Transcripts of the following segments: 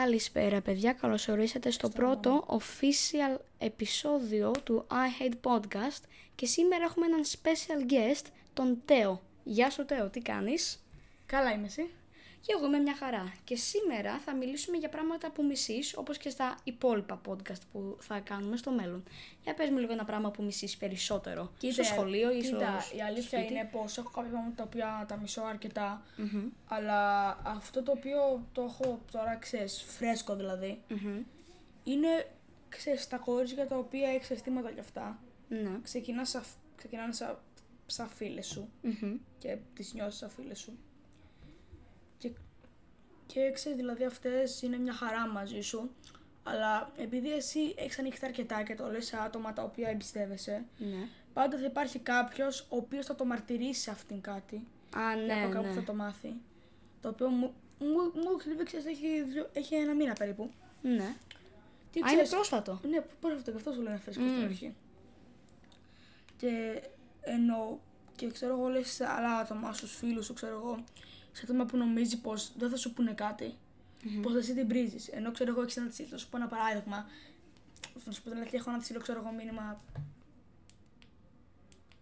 Καλησπέρα παιδιά, καλώς ορίσατε στο πρώτο official επεισόδιο του I Hate Podcast και σήμερα έχουμε έναν special guest, τον Τέο. Γεια σου Τέο, τι κάνεις; Καλά είμαι εσύ. Και εγώ είμαι μια χαρά. Και σήμερα θα μιλήσουμε για πράγματα που μισείς, όπως και στα υπόλοιπα podcast που θα κάνουμε στο μέλλον. Για πες μου λίγο ένα πράγμα που μισείς περισσότερο. Κοίτα, στο σχολείο ή στο Κοίτα, η αλήθεια σπίτι. είναι πως έχω κάποια πράγματα τα οποία τα μισώ αρκετά, Αλλά αυτό το οποίο το έχω τώρα, ξέρεις, φρέσκο δηλαδή, Μμμ. είναι, ξέρεις, τα κορίτσια τα οποία έχεις αισθήματα κι αυτά. Ναι. Ξεκινάς σαν, ξεκινάνε σαν, σαν φίλες σου Μμμ. και τις νιώσεις σαν φίλες σου. Και, και ξέρεις, δηλαδή αυτές είναι μια χαρά μαζί σου. Αλλά επειδή εσύ έχεις ανοιχτεί αρκετά και το λες σε άτομα τα οποία εμπιστεύεσαι, Ναι. πάντα θα υπάρχει κάποιος ο οποίος θα το μαρτυρήσει σε αυτήν κάτι. Α, και ναι, από κάπου ναι. θα το μάθει. Το οποίο μου, μου, μου έχει συμβεί, ξέρεις, έχει, δύο- έχει ένα μήνα περίπου. Ναι. Τι Α, είναι πρόσφατο. Ναι, πρόσφατα, γι' αυτό σου λένε φρέσκο στην Μμμ. αρχή. Και ενώ, και ξέρω εγώ, λες σε άλλα άτομα, στους φίλους σου, ξέρω εγώ, σε άτομα που νομίζει πως δεν θα σου πούνε κάτι, πως εσύ την πρίζεις. Ενώ ξέρω εγώ, έχεις ένα τσίλ, θα σου πω ένα παράδειγμα. Θα σου πω την αλήθεια, έχω να τη στείλω, ξέρω εγώ, μήνυμα.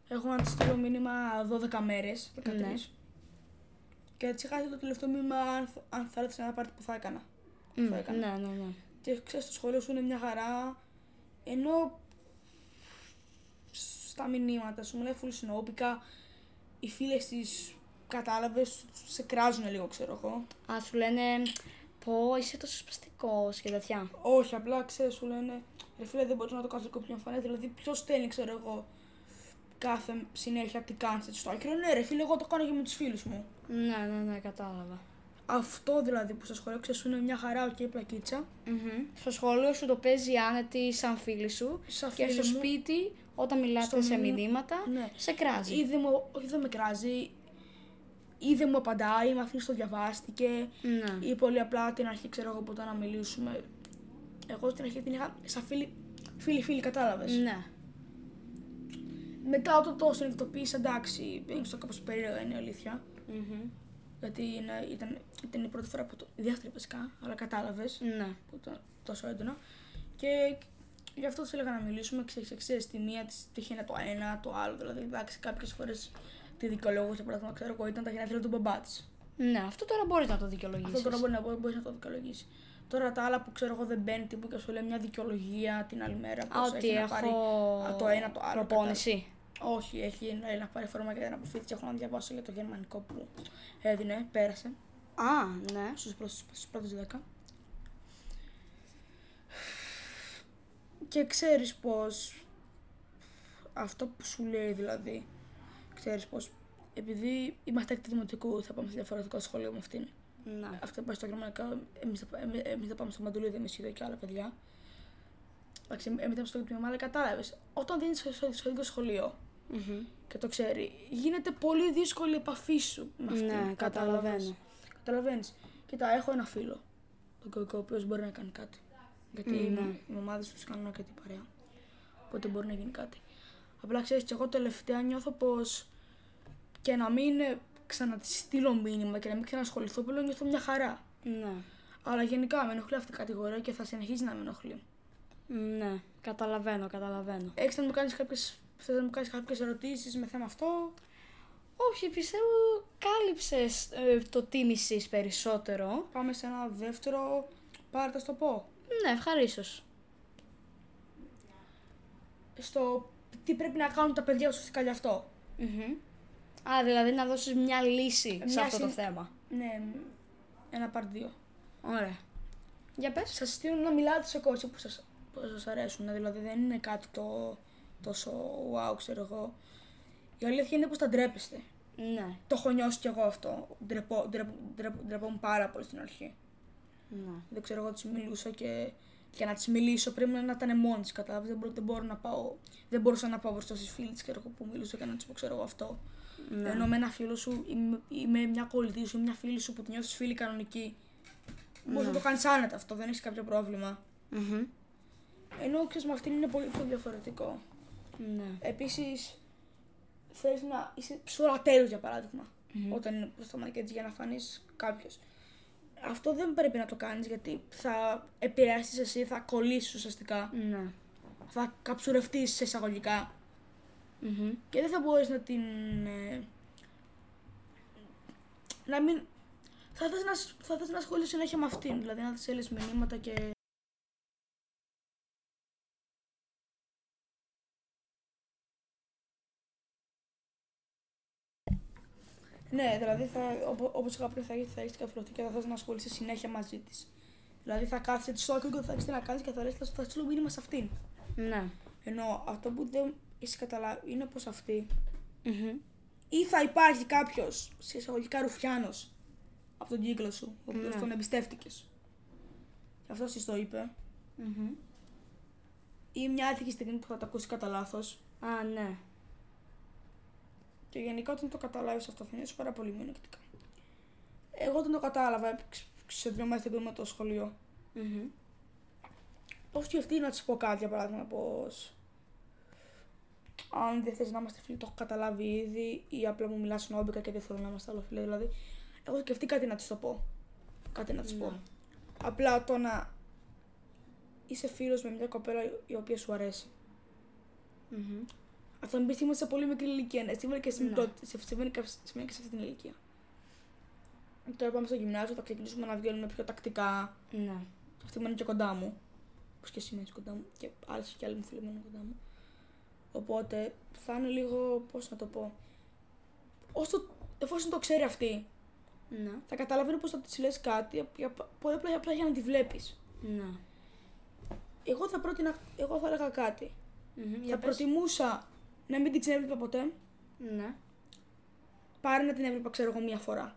Έχω να τη στείλω μήνυμα 12 μέρες, 13. Ναι. Και έτσι είχα το τελευταίο μήνυμα αν, θα- αν θα έρθει σε ένα πάρτι που θα έκανα. Μμ, θα έκανα. Ναι, ναι, ναι. Και ξέρεις, στο σχολείο σου είναι μια χαρά. Ενώ στα μηνύματα σου μιλάει full συνόπικα. Οι φίλες της κατάλαβες, σε κράζουν λίγο, ξέρω εγώ. Α, σου λένε πω είσαι τόσο σπαστικός και τέτοια. Όχι, απλά ξέρεις, σου λένε ρε φίλε, δεν μπορείς να το κάνεις λίγο πιο εμφανές. Δηλαδή, ποιος στέλνει, ξέρω εγώ, κάθε συνέχεια τι κάνεις έτσι στο άκυρο. Ναι, ρε φίλε, εγώ το κάνω και με τους φίλους μου. Ναι, ναι, ναι, κατάλαβα. Αυτό δηλαδή που στο σχολείο ξέρεις, σου είναι μια χαρά, οκ, πλακίτσα. Μμμ. Στο σχολείο σου το παίζει άνετη σαν φίλη σου Σαν και φίλη στο μου. σπίτι όταν μιλάτε Στο σε μηνύ- μηνύματα Ναι. σε κράζει. Ή δεν μου, όχι δεν με κράζει, ή δεν μου απαντάει, με αφήνει στο διαβάστηκε. Ναι. Ή πολύ απλά την αρχή ξέρω εγώ ποτέ να μιλήσουμε. Εγώ στην αρχή την είχα σαν φίλη, φίλη, φίλη κατάλαβες. Ναι. Μετά όταν το συνειδητοποίησα, εντάξει, είναι στο κάπως περίεργα είναι η αλήθεια. Μμμ. Γιατί είναι, ήταν, ήταν η πρώτη φορά που το. η δεύτερη βασικά, αλλά κατάλαβες Ναι. που ήταν τόσο έντονα. Και γι' αυτό της έλεγα να μιλήσουμε. Ξέρεις, ξέρεις, τη μία της τύχαινε το ένα, το άλλο. Δηλαδή, εντάξει, κάποιες φορές τη δικαιολόγησε, παράδειγμα, ξέρω εγώ, ήταν τα γενέθλια του μπαμπά της. Ναι, αυτό τώρα μπορείς να το δικαιολογήσεις. Αυτό τώρα μπορεί να, μπορείς να το δικαιολογήσεις. Τώρα τα άλλα που ξέρω εγώ δεν μπαίνει τύπου και σου λέει μια δικαιολογία την άλλη μέρα. Α, πώς ότι έχει να έχω πάρει α, το ένα το άλλο. προπόνηση. κατά- Όχι, έχει να, να πάρει φόρμα και δεν αποφύγει. Έχω να διαβάσω για το γερμανικό που έδινε, πέρασε Α, ναι. στους πρώτους, στους πρώτους 10. Και ξέρεις πως αυτό που σου λέει δηλαδή, ξέρεις πως επειδή είμαστε έκτη δημοτικού θα πάμε σε διαφορετικό σχολείο με αυτήν. Ναι. Αυτό πάει στο γερμανικό, εμείς, θα- εμείς, εμείς θα πάμε στο Μαντουλίδη, εμείς είδα και άλλα παιδιά. Εντάξει, εμείς ήταν στο ίδιο αλλά κατάλαβες. Όταν δίνεις στο, στο, στο ίδιο σχολείο Μμμ. και το ξέρει, γίνεται πολύ δύσκολη η επαφή σου με αυτήν. Ναι, καταλαβαίνω. Καταλαβαίνεις. Κοίτα, έχω ένα φίλο. Τον κοϊκό, ο οποίος μπορεί να κάνει κάτι. Γιατί οι, ναι. οι ομάδε τους κάνουν αρκετή παρέα. Οπότε μπορεί να γίνει κάτι. Απλά ξέρεις, και εγώ τελευταία νιώθω πως και να μην ε, ξανα τη στείλω μήνυμα και να μην ξανασχοληθώ πλέον νιώθω μια χαρά. Ναι. Αλλά γενικά με ενοχλεί αυτή η κατηγορία και θα συνεχίσει να με ενοχλεί. Ναι. Καταλαβαίνω, καταλαβαίνω. Έχεις να μου κάνεις κάποιες. Θες να μου κάνεις κάποιες ερωτήσεις με θέμα αυτό; Όχι, πιστεύω κάλυψες ε, το τι μισείς περισσότερο. Πάμε σε ένα δεύτερο. Πάρε το στο πω. Ναι, ευχαρίστως. Στο τι πρέπει να κάνουν τα παιδιά ουσιαστικά γι' αυτό. Μμμ. Α, δηλαδή να δώσεις μια λύση σε Μια αυτό το συν- θέμα. Ναι, ένα πάρ δύο. Ωραία. Για πες. Σας συστήνω να μιλάτε σε κόρτσια που σας που σας αρέσουν. Δηλαδή δεν είναι κάτι το τόσο wow, ξέρω εγώ. Η αλήθεια είναι πως τα ντρέπεστε. Ναι. Το έχω νιώσει κι εγώ αυτό. Ντρεπό, ντρεπ, ντρεπ, ντρεπόμουν πάρα πολύ στην αρχή. Ναι. Δεν ξέρω εγώ, τη μιλούσα και για να της μιλήσω πρέπει να ήταν μόνη της. Κατάλαβες. Δεν, μπορώ- δεν, μπορώ να πάω, δεν μπορούσα να πάω μπροστά στις φίλες της που μιλούσα και να τη πω, ξέρω εγώ αυτό. Ναι. Ενώ με ένα φίλο σου ή με, ή με μια κολλητή σου ή μια φίλη σου που την νιώθεις φίλη κανονική. Μπορείς να το κάνεις άνετα αυτό, δεν έχεις κάποιο πρόβλημα. Μμμ. Ενώ ξέρεις με αυτήν είναι πολύ πιο διαφορετικό. Ναι. Επίσης, θες να είσαι στο τέλο για παράδειγμα. Όταν είναι προς το μανικέτζι για να φανείς κάποιος. Αυτό δεν πρέπει να το κάνεις γιατί θα επηρεάσεις εσύ, θα κολλήσεις ουσιαστικά. Ναι. Θα καψουρευτείς σε εισαγωγικά Μμμ. και δεν θα μπορείς να την... ε, να μην... Θα θες να, σ- θα θες να ασχολείσαι συνέχεια με αυτήν, δηλαδή να της στέλνεις μηνύματα και... Ναι, δηλαδή θα, όπω, όπως είπα πριν θα, έχεις- θα έχεις καθιερωθεί και θα θες να ασχολείσαι συνέχεια μαζί της. Δηλαδή θα κάθεσαι τη ώρα και θα έχεις τι να κάνεις και θα λες θα, θα στείλω μήνυμα σε αυτήν. Ναι. Ενώ αυτό που δεν έχει καταλάβει είναι πως αυτή Μμμ. ή θα υπάρχει κάποιος σε εισαγωγικά ρουφιάνος από τον κύκλο σου, ο οποίος Ναι. τον εμπιστεύτηκες. Και αυτό τη το είπε. Μμμ. Ή μια άτυχη στιγμή που θα το ακούσει κατά λάθος. Α, ναι. Και γενικά όταν το καταλάβεις αυτό θα νιώσει πάρα πολύ μειονεκτικά. Εγώ όταν το κατάλαβα ξ- σε δύο μέρε που ήμουν το σχολείο. Μμμ. Πώς σκεφτεί να της πω κάτι για παράδειγμα, πως. Αν δεν θες να είμαστε φίλοι, το έχω καταλάβει ήδη, ή απλά μου μιλάς νόμπικα και δεν θέλω να είμαστε άλλο φίλοι. Δηλαδή, έχω σκεφτεί κάτι να της το πω. Κάτι να της πω. Ναι. Απλά το να είσαι φίλος με μια κοπέλα η οποία σου αρέσει. Μμμ. Αυτό μην πει είμαστε σε πολύ μικρή ηλικία. Ναι, συμβαίνει και, στην Ναι. πρώτη- σε- συμβαίνει και συμβαίνει και σε αυτή την ηλικία. Τώρα πάμε στο γυμνάσιο, θα ξεκινήσουμε να βγαίνουμε πιο τακτικά. Ναι. Αυτή μένει και κοντά μου. Όπως και εσύ μένει κοντά μου. Και άλλες και άλλοι μου φίλοι μένουν κοντά μου. Οπότε θα είναι λίγο. Πώς να το πω. Όσο, εφόσον το ξέρει αυτή, Ναι. θα καταλαβαίνει πως θα της λες κάτι για- πολύ απλά, απλά για να τη βλέπεις. Ναι. Εγώ θα πρότεινα. Εγώ θα έλεγα κάτι. Μμμ. θα Για πες. προτιμούσα να μην την ξανέβλεπα ποτέ, Ναι. παρά να την έβλεπα, ξέρω εγώ, μία φορά.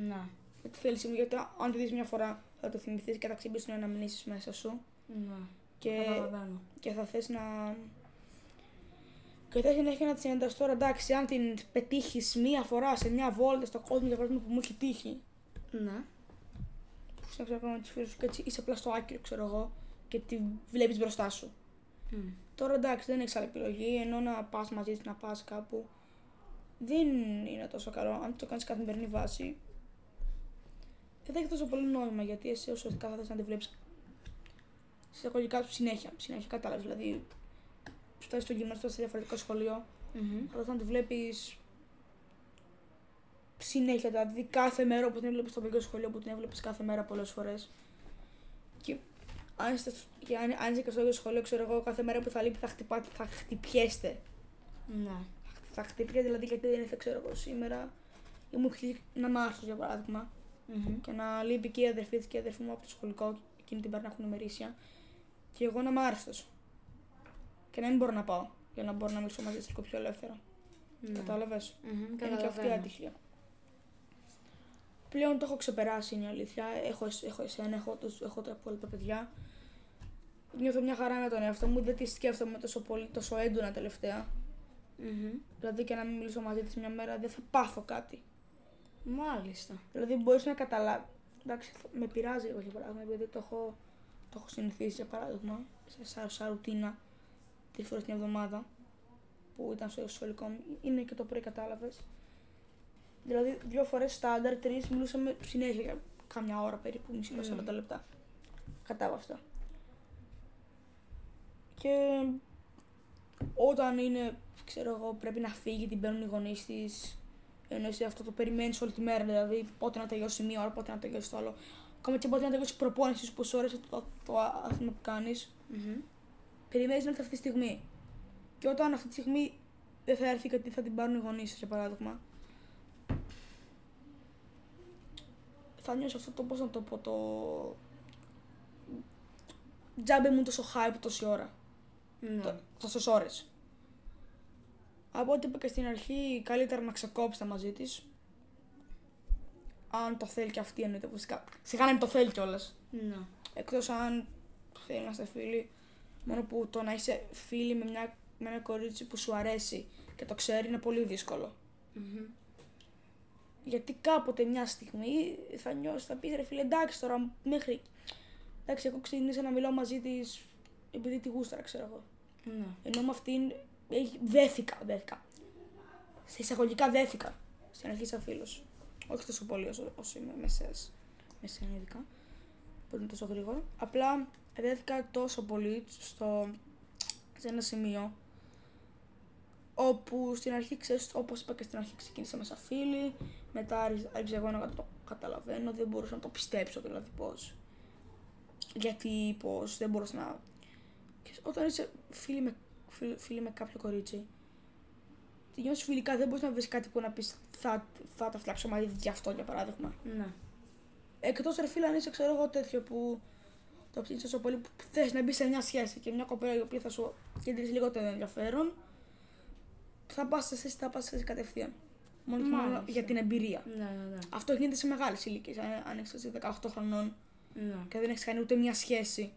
Ναι. Με τη θέληση μου, γιατί αν τη δεις μία φορά θα το θυμηθείς και θα ξυπνήσουν αναμνήσεις μέσα σου. Ναι. Και, Καταλαβαίνω. και θα θες να. Και θα συνέχεια να τη συναντάς τώρα, εντάξει, αν την πετύχεις μία φορά σε μια βόλτα στον κόσμο, για παράδειγμα που μου έχει τύχει, Ναι. που σε ξέρω με τους φίλους σου και έτσι είσαι απλά στο άκυρο, ξέρω εγώ, και τη βλέπεις μπροστά σου. Μμ. Τώρα εντάξει, δεν έχει άλλη επιλογή, ενώ να πας μαζί της, να πας κάπου. Δεν είναι τόσο καλό. Αν το κάνεις καθημερινή βάση, δεν θα έχει τόσο πολύ νόημα γιατί εσύ ουσιαστικά θα θες να τη βλέπεις εισαγωγικά σου συνέχεια. Συνέχεια, κατάλαβες. Δηλαδή, φτάσει στο γυμναστό σε διαφορετικό σχολείο, Μμμ. θα θες να τη βλέπεις συνέχεια. Δηλαδή, κάθε μέρα που την έβλεπες στο παιδικό σχολείο που την έβλεπες κάθε μέρα πολλές φορές. Και αν είστε, και αν, αν είσαι και στο ίδιο σχολείο, ξέρω εγώ, κάθε μέρα που θα λείπει θα, χτυπάτε, θα χτυπιέστε. Ναι. Θα χτυπιέστε δηλαδή γιατί δεν ήρθε, ξέρω εγώ, σήμερα. Ή μου έχει να μάθω για παράδειγμα. Μμμ. Και να λείπει και η αδερφή της και η αδερφή μου από το σχολικό, εκείνη την πάρει να έχουν ημερήσια. Και εγώ να είμαι άρρωστος. Και να μην μπορώ να πάω. Για να μπορώ να μιλήσω μαζί της λίγο πιο ελεύθερα. Ναι. Κατάλαβες; Μμμ. Είναι και αυτή η Καταλαβαίνω. Ατυχία. Πλέον το έχω ξεπεράσει, είναι η αλήθεια. Έχω, εσ- έχω εσένα, έχω, τους, έχω τα υπόλοιπα παιδιά. Νιώθω μια χαρά με τον εαυτό μου, δεν τη σκέφτομαι τόσο πολύ, τόσο έντονα τελευταία. Μμμ. Δηλαδή και να μην μιλήσω μαζί της μια μέρα δεν θα πάθω κάτι. Μάλιστα. Δηλαδή μπορείς να καταλάβει. Εντάξει, θα- με πειράζει εγώ για παράδειγμα, επειδή το έχω, το έχω συνηθίσει για παράδειγμα σε σαν, σαν ρουτίνα τρει φορέ την εβδομάδα που ήταν στο σχολικό μου. Είναι και το πρωί, κατάλαβες. Δηλαδή, δύο φορές στάνταρ, τρεις μιλούσαμε συνέχεια για κάμια ώρα περίπου, μισή ώρα, Mm. 40 λεπτά. Κατάβαστα. Και όταν είναι, ξέρω εγώ, πρέπει να φύγει, την παίρνουν οι γονείς της. Ενώ εσύ αυτό το περιμένεις όλη τη μέρα, δηλαδή πότε να τελειώσει μία ώρα, πότε να τελειώσει το άλλο. Ακόμα και πότε να τελειώσει η προπόνηση σου, πόσες ώρες το, το, το άθλημα που κάνεις. Μμμ. Περιμένεις να έρθει αυτή τη στιγμή. Και όταν αυτή τη στιγμή δεν θα έρθει γιατί θα την πάρουν οι γονείς σα, για παράδειγμα. Θα νιώσω αυτό το πώς να το πω, το. Τζάμπε μου τόσο hype τόση ώρα. Ναι. Τόσες ώρες. Από ό,τι είπα και στην αρχή, καλύτερα να ξεκόψετε μαζί της. Αν το θέλει και αυτή εννοείται φυσικά. Σιγά να μην το θέλει κιόλας. Ναι. Εκτός αν θέλει να είστε φίλοι. Μόνο που το να είσαι φίλοι με, μια, με ένα κορίτσι που σου αρέσει και το ξέρει είναι πολύ δύσκολο. Μμμ. Γιατί κάποτε μια στιγμή θα νιώσεις, θα πεις ρε φίλε, εντάξει τώρα μέχρι. Εντάξει, εγώ ξεκίνησα να μιλάω μαζί της επειδή τη γούσταρα, ξέρω εγώ. Ναι. Ενώ με αυτήν έχει- δέθηκα, δέθηκα. Σε εισαγωγικά δέθηκα. Στην αρχή σαν φίλος. Όχι τόσο πολύ όσο, όσο είμαι με εσές. με σένα ειδικά, που είναι τόσο γρήγορο. Απλά δέθηκα τόσο πολύ στο, σε ένα σημείο όπου στην αρχή, ξέρεις, όπως είπα και στην αρχή ξεκίνησα σαν φίλοι, μετά άρχισα εγώ να το καταλαβαίνω, δεν μπορούσα να το πιστέψω δηλαδή πώς. Γιατί πώς, δεν μπορούσα να... όταν είσαι φίλοι με, φίλοι, με κάποιο κορίτσι, νιώθεις φιλικά, δεν μπορείς να βρεις κάτι που να πεις θα, θα τα φτιάξω μαζί για αυτό για παράδειγμα. Ναι. Εκτός ρε φίλε αν είσαι ξέρω εγώ τέτοιο που το ψήνεις τόσο πολύ που θες να μπεις σε μια σχέση και μια κοπέλα η οποία θα σου κεντρήσει λίγο το ενδιαφέρον, θα πας εσύ, θα πας εσύ κατευθείαν. Μόνος και μόνο για την εμπειρία. Ναι, ναι, ναι. Αυτό γίνεται σε μεγάλες ηλικίες. Αν έχεις 18 χρονών ναι. και δεν έχεις κάνει ούτε μία σχέση.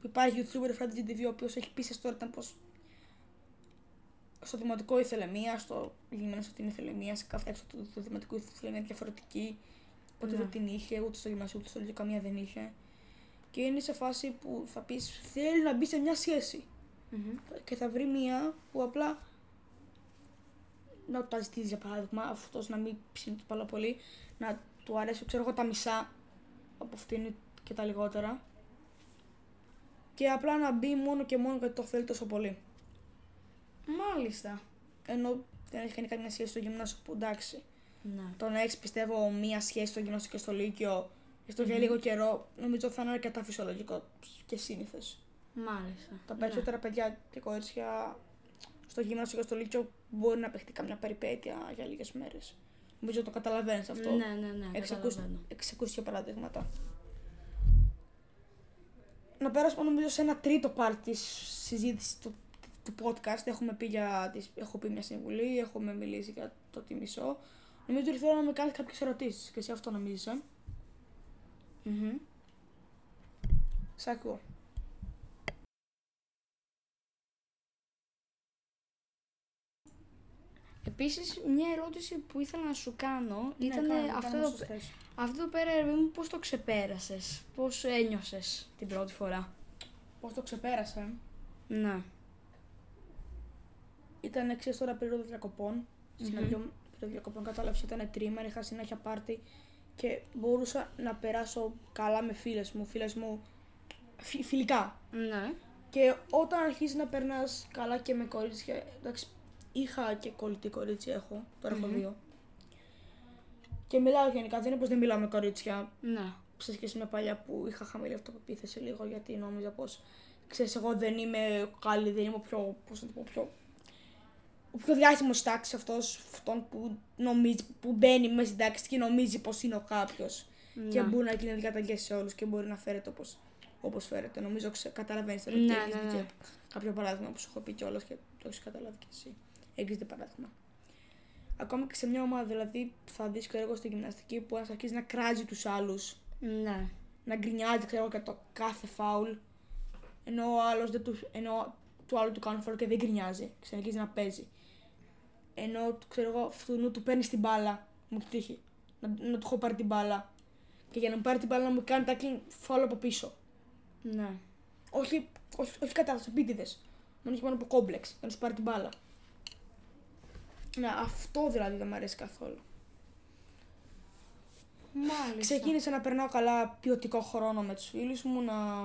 Που υπάρχει YouTuber Freddy TV ο οποίος έχει πει σε τώρα ήταν πως στο δημοτικό ήθελε μία, στο γυμνάσιο στο την ήθελε μία, σε κάθε έξω του δημοτικού ήθελε μία διαφορετική. Οπότε ναι. δεν την είχε, ούτε στο γυμνάσιο ούτε στο λίγο καμία δεν είχε. Και είναι σε φάση που θα πεις θέλει να μπει σε μια σχέση. Mm-hmm. Και θα βρει μία που απλά να το ζητήσει για παράδειγμα, αυτό να μην ψήνει πάρα πολύ, να του αρέσει, ξέρω εγώ, τα μισά από αυτήν και τα λιγότερα. Και απλά να μπει μόνο και μόνο γιατί το θέλει τόσο πολύ. Μάλιστα. Ενώ δεν έχει κάνει καμία σχέση στο γυμνάσιο που εντάξει. Ναι. Το να έχεις πιστεύω μία σχέση στο γυμνάσιο και στο λύκειο, έστω για λίγο καιρό, νομίζω θα είναι αρκετά φυσιολογικό και σύνηθες. Μάλιστα. Τα περισσότερα παιδιά και κορίτσια στο γυμνάσιο και στο λύκειο μπορεί να παιχτεί καμιά περιπέτεια για λίγες μέρες. Νομίζω το καταλαβαίνεις αυτό. Ναι, ναι, ναι. Εξακούστηκε παραδείγματα. Να πέρασουμε νομίζω σε ένα τρίτο part της συζήτησης του, του podcast. Έχουμε πει για τις, έχω πει μια συμβουλή, έχουμε μιλήσει για το τι μισό. Νομίζω ότι θέλω να με κάνεις κάποιες ερωτήσεις και εσύ αυτό νομίζεις. Ε; Mm-hmm. Σ' ακούω. Επίσης, μια ερώτηση που ήθελα να σου κάνω ναι, ήταν κάνω, αυτό, κάνω εδώ, αυτό εδώ πέρα, ρε μου, πώς το ξεπέρασες, πώς ένιωσες την πρώτη φορά; Πώς το ξεπέρασα. Ναι. Ήταν εξή τώρα περίοδο διακοπών. Mm-hmm. Στην περίοδο διακοπών κατάλαβες ήταν τρίμερα, είχα συνέχεια πάρτι και μπορούσα να περάσω καλά με φίλες μου, φίλες μου φι, φιλικά. Ναι. Και όταν αρχίζεις να περνάς καλά και με κορίτσια, εντάξει, είχα και κολλητή κορίτσι, έχω, τώρα έχω δύο. Και μιλάω γενικά, δεν είναι πως δεν μιλάω με κορίτσια. Ναι. Σε σχέση με παλιά που είχα χαμηλή αυτοπεποίθηση λίγο, γιατί νόμιζα πως ξέρεις, εγώ δεν είμαι καλή, δεν είμαι πιο. Πώς να το πω, πιο. Ο πιο διάσημος τάξη αυτός, αυτόν που, νομίζει, που μπαίνει μέσα στην τάξη και νομίζει πως είναι ο κάποιος. Ναι. Και μπορεί να γίνει καταγγελίε σε όλους και μπορεί να φέρεται όπως όπως φέρεται. Νομίζω καταλαβαίνεις ναι, ναι, ναι. κάποιο παράδειγμα που σου έχω πει κιόλας και το έχεις καταλάβει κι εσύ. Έχετε παράδειγμα. Ακόμα και σε μια ομάδα, δηλαδή θα δεις εγώ στη γυμναστική που ένα αρχίζει να κράζει τους άλλους. Ναι. Να γκρινιάζει, ξέρω για το κάθε φάουλ. Ενώ ο άλλος δεν του. Ενώ του άλλου του κάνουν φάουλ και δεν γκρινιάζει. Ξαναρχίζει να παίζει. Ενώ ξέρω εγώ, αυτού του παίρνει την μπάλα. Μου έχει τύχει. Να, να του έχω πάρει την μπάλα. Και για να μου πάρει την μπάλα να μου κάνει τα φάουλ από πίσω. Ναι. Όχι, όχι, όχι κατά επίτηδες. Μόνο και μόνο από κόμπλεξ. Για να σου πάρει την μπάλα. Ναι, αυτό δηλαδή δεν μου αρέσει καθόλου. Μάλιστα. Ξεκίνησα να περνάω καλά ποιοτικό χρόνο με τους φίλους μου, να,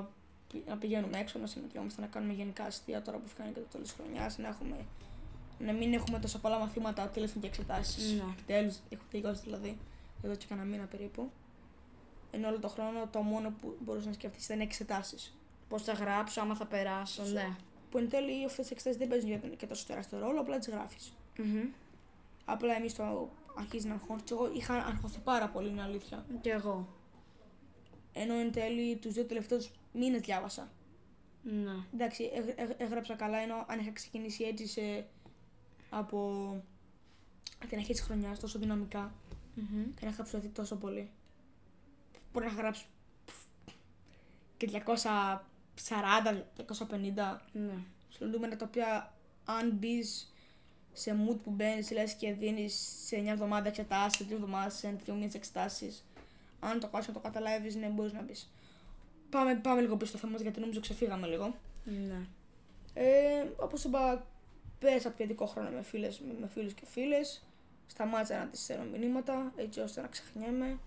να πηγαίνουμε έξω, να συναντιόμαστε, να κάνουμε γενικά αστεία τώρα που φτάνει και το τέλος χρονιάς, να, έχουμε, να μην έχουμε τόσα πολλά μαθήματα, τηλέφωνο και εξετάσεις. Ναι. Τέλος, έχω τελειώσει δηλαδή, εδώ και κανένα μήνα περίπου. Ενώ όλο τον χρόνο το μόνο που μπορούσε να σκεφτεί ήταν εξετάσεις. Πώς θα γράψω, άμα θα περάσω, ναι. Που εν τέλει αυτέ τι εξετάσεις δεν παίζουν και τόσο τεράστιο ρόλο, απλά τις γράφεις. Mm-hmm. Απλά εμείς το αρχίζει να αγχώνεται. Εγώ είχα αγχωθεί πάρα πολύ, είναι αλήθεια. Και εγώ. Ενώ εν τέλει τους δύο τελευταίους μήνες διάβασα. Ναι. Εντάξει, έ, έ, έγραψα καλά, ενώ αν είχα ξεκινήσει έτσι σε, από την αρχή της χρονιάς τόσο δυναμικά Mm-hmm. και να είχα φυσωθεί τόσο πολύ. Μπορεί να είχα γράψει και 240, 250. Ναι. Σχολούμενα τα οποία αν μπεις σε mood που μπαίνεις, λες και δίνεις σε 9 εβδομάδα εξετάσεις, σε 3 εβδομάδες, σε 2 μήνες εξετάσεις. Αν το κάνει και το καταλάβεις, ναι, μπορείς να μπει. Πάμε, πάμε λίγο πίσω στο θέμα γιατί νομίζω ξεφύγαμε λίγο. Ναι. Ε, Όπως είπα, πέρασα παιδικό χρόνο με, φίλες, με φίλους και φίλες. Σταμάτησα να τις στέλνω μηνύματα έτσι ώστε να ξεχνιέμαι.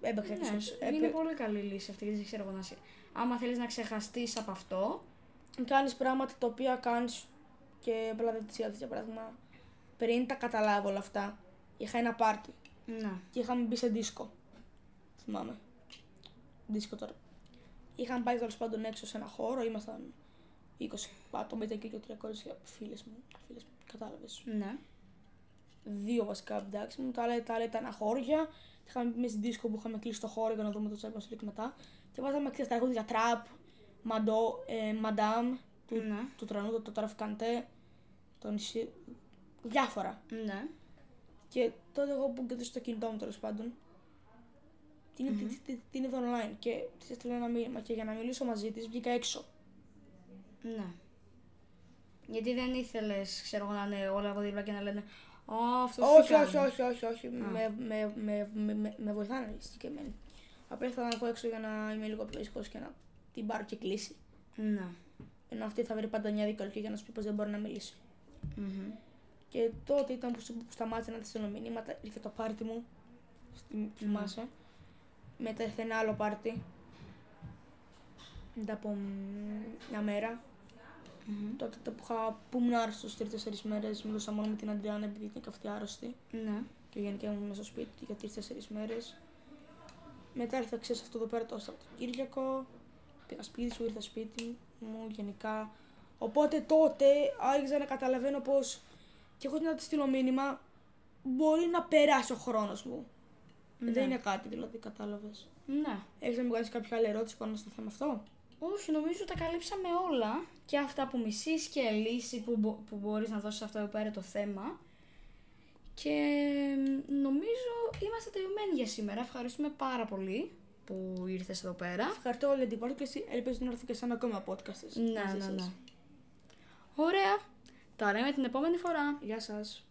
έπαιξα Ναι, ίσως. είναι πολύ καλή λύση αυτή, γιατί ξέρω εγώ να σε... Άμα θέλεις να ξεχαστείς από αυτό, Κάνεις πράγματα τα οποία κάνεις και απλά δεν τις είδατε, για παράδειγμα. Πριν τα καταλάβω όλα αυτά, είχα ένα πάρτι ναι. και είχαμε μπει σε δίσκο. Θυμάμαι. Δίσκο τώρα. Είχαμε πάει τέλος πάντων έξω σε ένα χώρο, ήμασταν 20 άτομα, ήταν και δύο τρία κορίτσια φίλες μου. Φίλες μου κατάλαβες. Ναι. Δύο βασικά εντάξει μου, τα άλλα, τα άλλα ήταν αγόρια. Είχαμε μπει σε δίσκο που είχαμε κλείσει το χώρο για να δούμε το Champions League μετά. Και βάζαμε ξέρεις, τα τραγούδια τραπ, μαντό, ε, μαντάμ, του, Ναι. του τρανού, το τραφικαντέ, το νησί. Διάφορα. Ναι. Και τότε εγώ που έδωσα στο κινητό μου τέλος πάντων, την, mm την, την, την είδα online και της έστειλα ένα μήνυμα και για να μιλήσω μαζί της βγήκα έξω. Ναι. Γιατί δεν ήθελες, ξέρω εγώ, να είναι όλα από δίπλα και να λένε «Α, αυτός όχι, τι όχι, κάνει». όχι, όχι, όχι, με, με, με, με, με, με βοηθάνε οι συγκεκριμένοι. Απλά ήθελα να βγω έξω για να είμαι λίγο πιο ήσυχος και να την πάρω και κλείσει. Ναι. Ενώ αυτή θα βρει πάντα μια δικαιολογία για να σου πει πως δεν μπορεί να μιλήσει. Μμμ. Και τότε ήταν που, που σταμάτησα να της στέλνω μηνύματα, ήρθε το πάρτι μου. Στη, θυμάσαι. Μετά ήρθε ένα άλλο πάρτι. Μετά από μ, μια μέρα. Μμμ. Τότε το που, είχα, που ήμουν άρρωστος τρει-τέσσερι μέρες, μιλούσα μόνο με την Αντριάννα επειδή ήταν και αυτή άρρωστη. Ναι. Και γενικά ήμουν μέσα στο σπίτι για τρει-τέσσερι μέρες. Μετά ήρθα ξέρεις αυτό εδώ πέρα το Σαββατοκύριακο. Πήγα σπίτι σου, ήρθα σπίτι μου γενικά. Οπότε τότε άρχισα να καταλαβαίνω πως και εγώ να τη στείλω μήνυμα μπορεί να περάσει ο χρόνος μου. Ναι. Δεν είναι κάτι δηλαδή, κατάλαβες. Ναι. Έχεις να μου κάνεις κάποια άλλη ερώτηση πάνω στο θέμα αυτό; Όχι, νομίζω τα καλύψαμε όλα. Και αυτά που μισείς και λύση που, μπο- που μπορείς να δώσεις σε αυτό εδώ πέρα το θέμα. Και μ, νομίζω είμαστε τελειωμένοι για σήμερα. Ευχαριστούμε πάρα πολύ που ήρθες εδώ πέρα. Ευχαριστώ όλη την podcast. Ελπίζω να έρθω και σε ένα ακόμα podcast. Ναι, ναι, ναι. Ωραία. Τα λέμε την επόμενη φορά. Γεια σας.